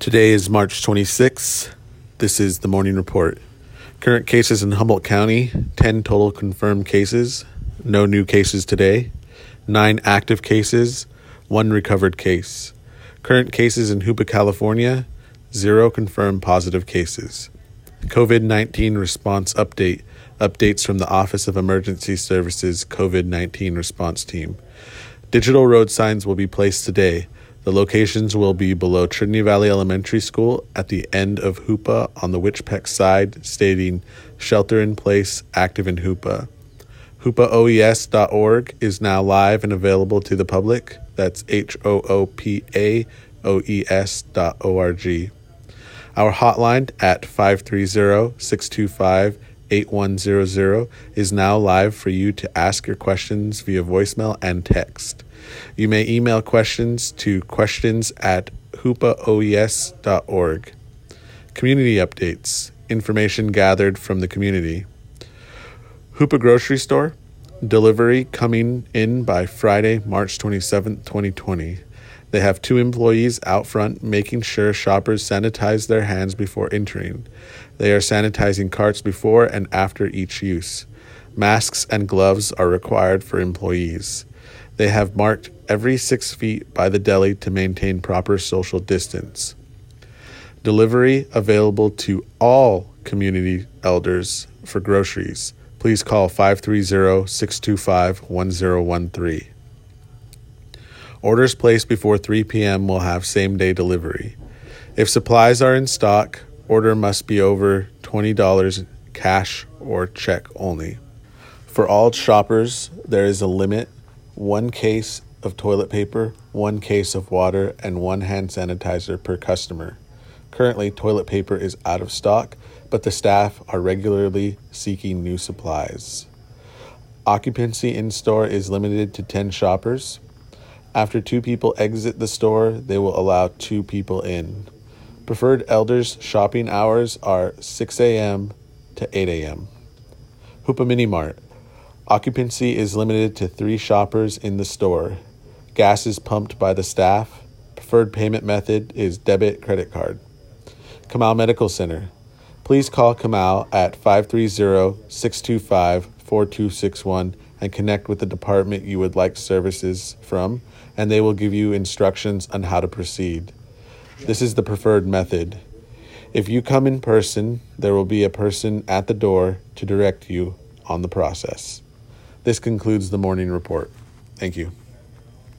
Today is March 26th. This is the morning report. Current cases in Humboldt County 10 total confirmed cases, no new cases today, 9 active cases, 1 recovered case. Current cases in Hoopa, California 0 confirmed positive cases. COVID 19 response update updates from the Office of Emergency Services COVID 19 response team. Digital road signs will be placed today. The locations will be below Trinity Valley Elementary School at the end of Hoopa on the Weitchpec side, stating shelter in place, active in Hoopa. HoopaOES.org is now live and available to the public. That's H O O P A O E S dot O R G. Our hotline at 530 625 8100 is now live for you to ask your questions via voicemail and text. You may email questions to questions at hoopaoes.org. Community updates, information gathered from the community. Hoopa Grocery Store, delivery coming in by Friday, March 27, 2020. They have two employees out front making sure shoppers sanitize their hands before entering. They are sanitizing carts before and after each use. Masks and gloves are required for employees. They have marked every six feet by the deli to maintain proper social distance. Delivery available to all community elders for groceries. Please call 530 625 1013. Orders placed before 3 p.m. will have same day delivery. If supplies are in stock, order must be over $20 cash or check only. For all shoppers, there is a limit one case of toilet paper, one case of water, and one hand sanitizer per customer. Currently, toilet paper is out of stock, but the staff are regularly seeking new supplies. Occupancy in store is limited to 10 shoppers. After two people exit the store, they will allow two people in. Preferred elders shopping hours are 6 a.m. to 8 a.m. Hoopa Mini Mart. Occupancy is limited to three shoppers in the store. Gas is pumped by the staff. Preferred payment method is debit credit card. K'ima:w Medical Center. Please call K'ima:w at 530 625 4261 and connect with the department you would like services from, and they will give you instructions on how to proceed. This is the preferred method. If you come in person, there will be a person at the door to direct you on the process. This concludes the morning report. Thank you.